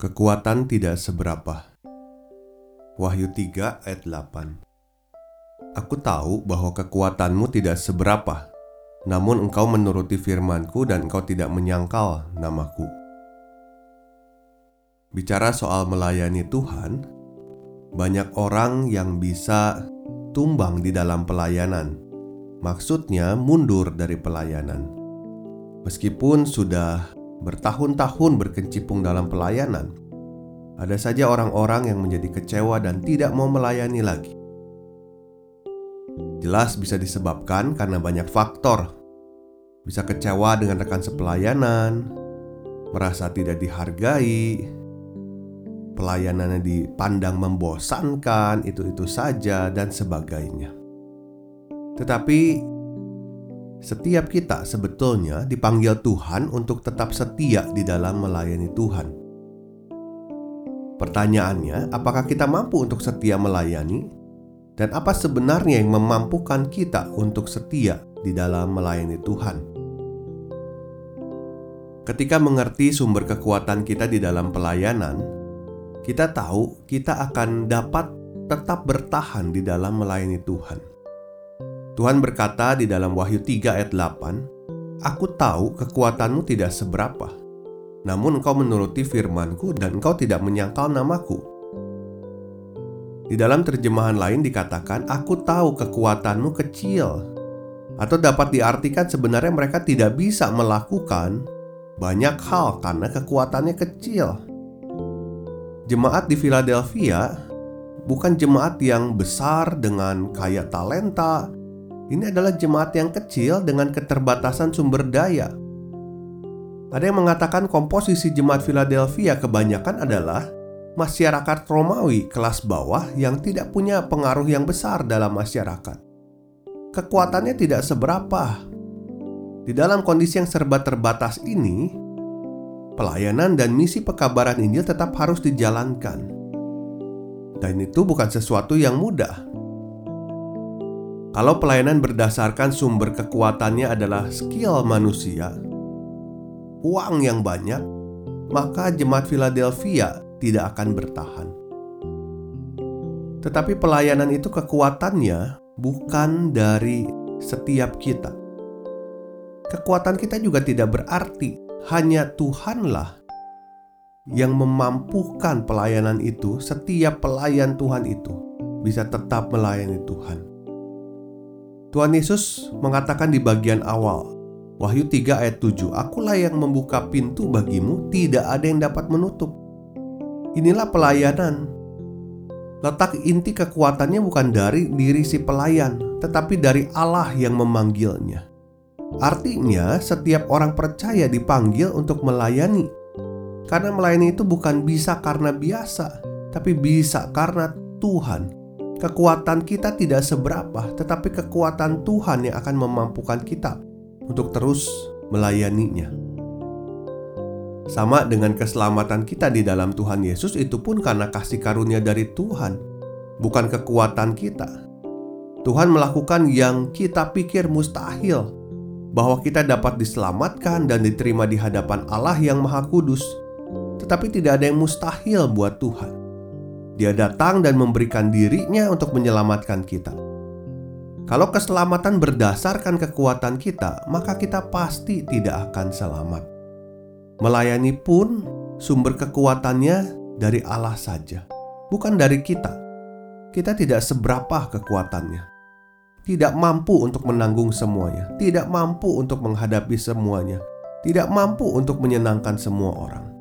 Kekuatan tidak seberapa. Wahyu 3 ayat 8 Aku tahu bahwa kekuatanmu tidak seberapa, namun engkau menuruti firmanku dan engkau tidak menyangkal namaku. Bicara soal melayani Tuhan, banyak orang yang bisa tumbang di dalam pelayanan. Maksudnya mundur dari pelayanan. Meskipun sudah bertahun-tahun berkecimpung dalam pelayanan, ada saja orang-orang yang menjadi kecewa dan tidak mau melayani lagi. Jelas bisa disebabkan karena banyak faktor. Bisa kecewa dengan rekan sepelayanan, merasa tidak dihargai, pelayanannya dipandang membosankan, itu-itu saja, dan sebagainya. Tetapi setiap kita sebetulnya dipanggil Tuhan untuk tetap setia di dalam melayani Tuhan. Pertanyaannya, apakah kita mampu untuk setia melayani? Dan apa sebenarnya yang memampukan kita untuk setia di dalam melayani Tuhan? Ketika mengerti sumber kekuatan kita di dalam pelayanan, kita tahu kita akan dapat tetap bertahan di dalam melayani Tuhan. Tuhan berkata di dalam Wahyu 3 ayat 8, Aku tahu kekuatanmu tidak seberapa, namun engkau menuruti firmanku dan engkau tidak menyangkal namaku. Di dalam terjemahan lain dikatakan, Aku tahu kekuatanmu kecil, atau dapat diartikan sebenarnya mereka tidak bisa melakukan banyak hal karena kekuatannya kecil. Jemaat di Philadelphia bukan jemaat yang besar dengan kaya talenta, ini adalah jemaat yang kecil dengan keterbatasan sumber daya. Ada yang mengatakan komposisi jemaat Philadelphia kebanyakan adalah masyarakat Romawi kelas bawah yang tidak punya pengaruh yang besar dalam masyarakat. Kekuatannya tidak seberapa. Di dalam kondisi yang serba terbatas ini, pelayanan dan misi pekabaran Injil tetap harus dijalankan. Dan itu bukan sesuatu yang mudah. Kalau pelayanan berdasarkan sumber kekuatannya adalah skill manusia, uang yang banyak, maka jemaat Philadelphia tidak akan bertahan. Tetapi pelayanan itu kekuatannya bukan dari setiap kita. Kekuatan kita juga tidak berarti hanya Tuhanlah yang memampukan pelayanan itu. Setiap pelayan Tuhan itu bisa tetap melayani Tuhan. Tuhan Yesus mengatakan di bagian awal Wahyu 3 ayat 7 Akulah yang membuka pintu bagimu Tidak ada yang dapat menutup. Inilah pelayanan. Letak inti kekuatannya bukan dari diri si pelayan Tetapi dari Allah yang memanggilnya. Artinya setiap orang percaya dipanggil untuk melayani. Karena melayani itu bukan bisa karena biasa Tapi bisa karena Tuhan Kekuatan kita tidak seberapa, tetapi kekuatan Tuhan yang akan memampukan kita untuk terus melayaninya. Sama dengan keselamatan kita di dalam Tuhan Yesus, itu pun karena kasih karunia dari Tuhan, bukan kekuatan kita. Tuhan melakukan yang kita pikir mustahil, bahwa kita dapat diselamatkan dan diterima di hadapan Allah yang Maha Kudus, tetapi tidak ada yang mustahil buat Tuhan. Dia datang dan memberikan dirinya untuk menyelamatkan kita. Kalau keselamatan berdasarkan kekuatan kita, maka kita pasti tidak akan selamat. Melayani pun sumber kekuatannya dari Allah saja, bukan dari kita. Kita tidak seberapa kekuatannya, tidak mampu untuk menanggung semuanya, tidak mampu untuk menghadapi semuanya, tidak mampu untuk menyenangkan semua orang.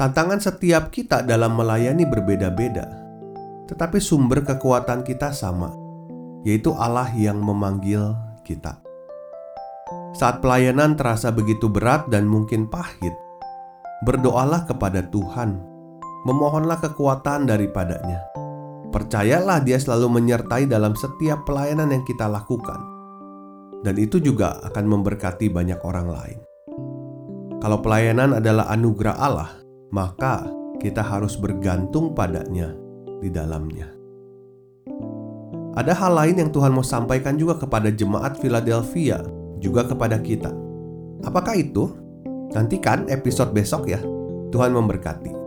Tantangan setiap kita dalam melayani berbeda-beda, tetapi sumber kekuatan kita sama, yaitu Allah yang memanggil kita. Saat pelayanan terasa begitu berat dan mungkin pahit, berdoalah kepada Tuhan, memohonlah kekuatan daripadanya. Percayalah Dia selalu menyertai dalam setiap pelayanan yang kita lakukan, dan itu juga akan memberkati banyak orang lain. Kalau pelayanan adalah anugerah Allah, maka kita harus bergantung padanya di dalamnya. Ada hal lain yang Tuhan mau sampaikan juga kepada jemaat Philadelphia, juga kepada kita. Apakah itu? Nantikan episode besok ya. Tuhan memberkati.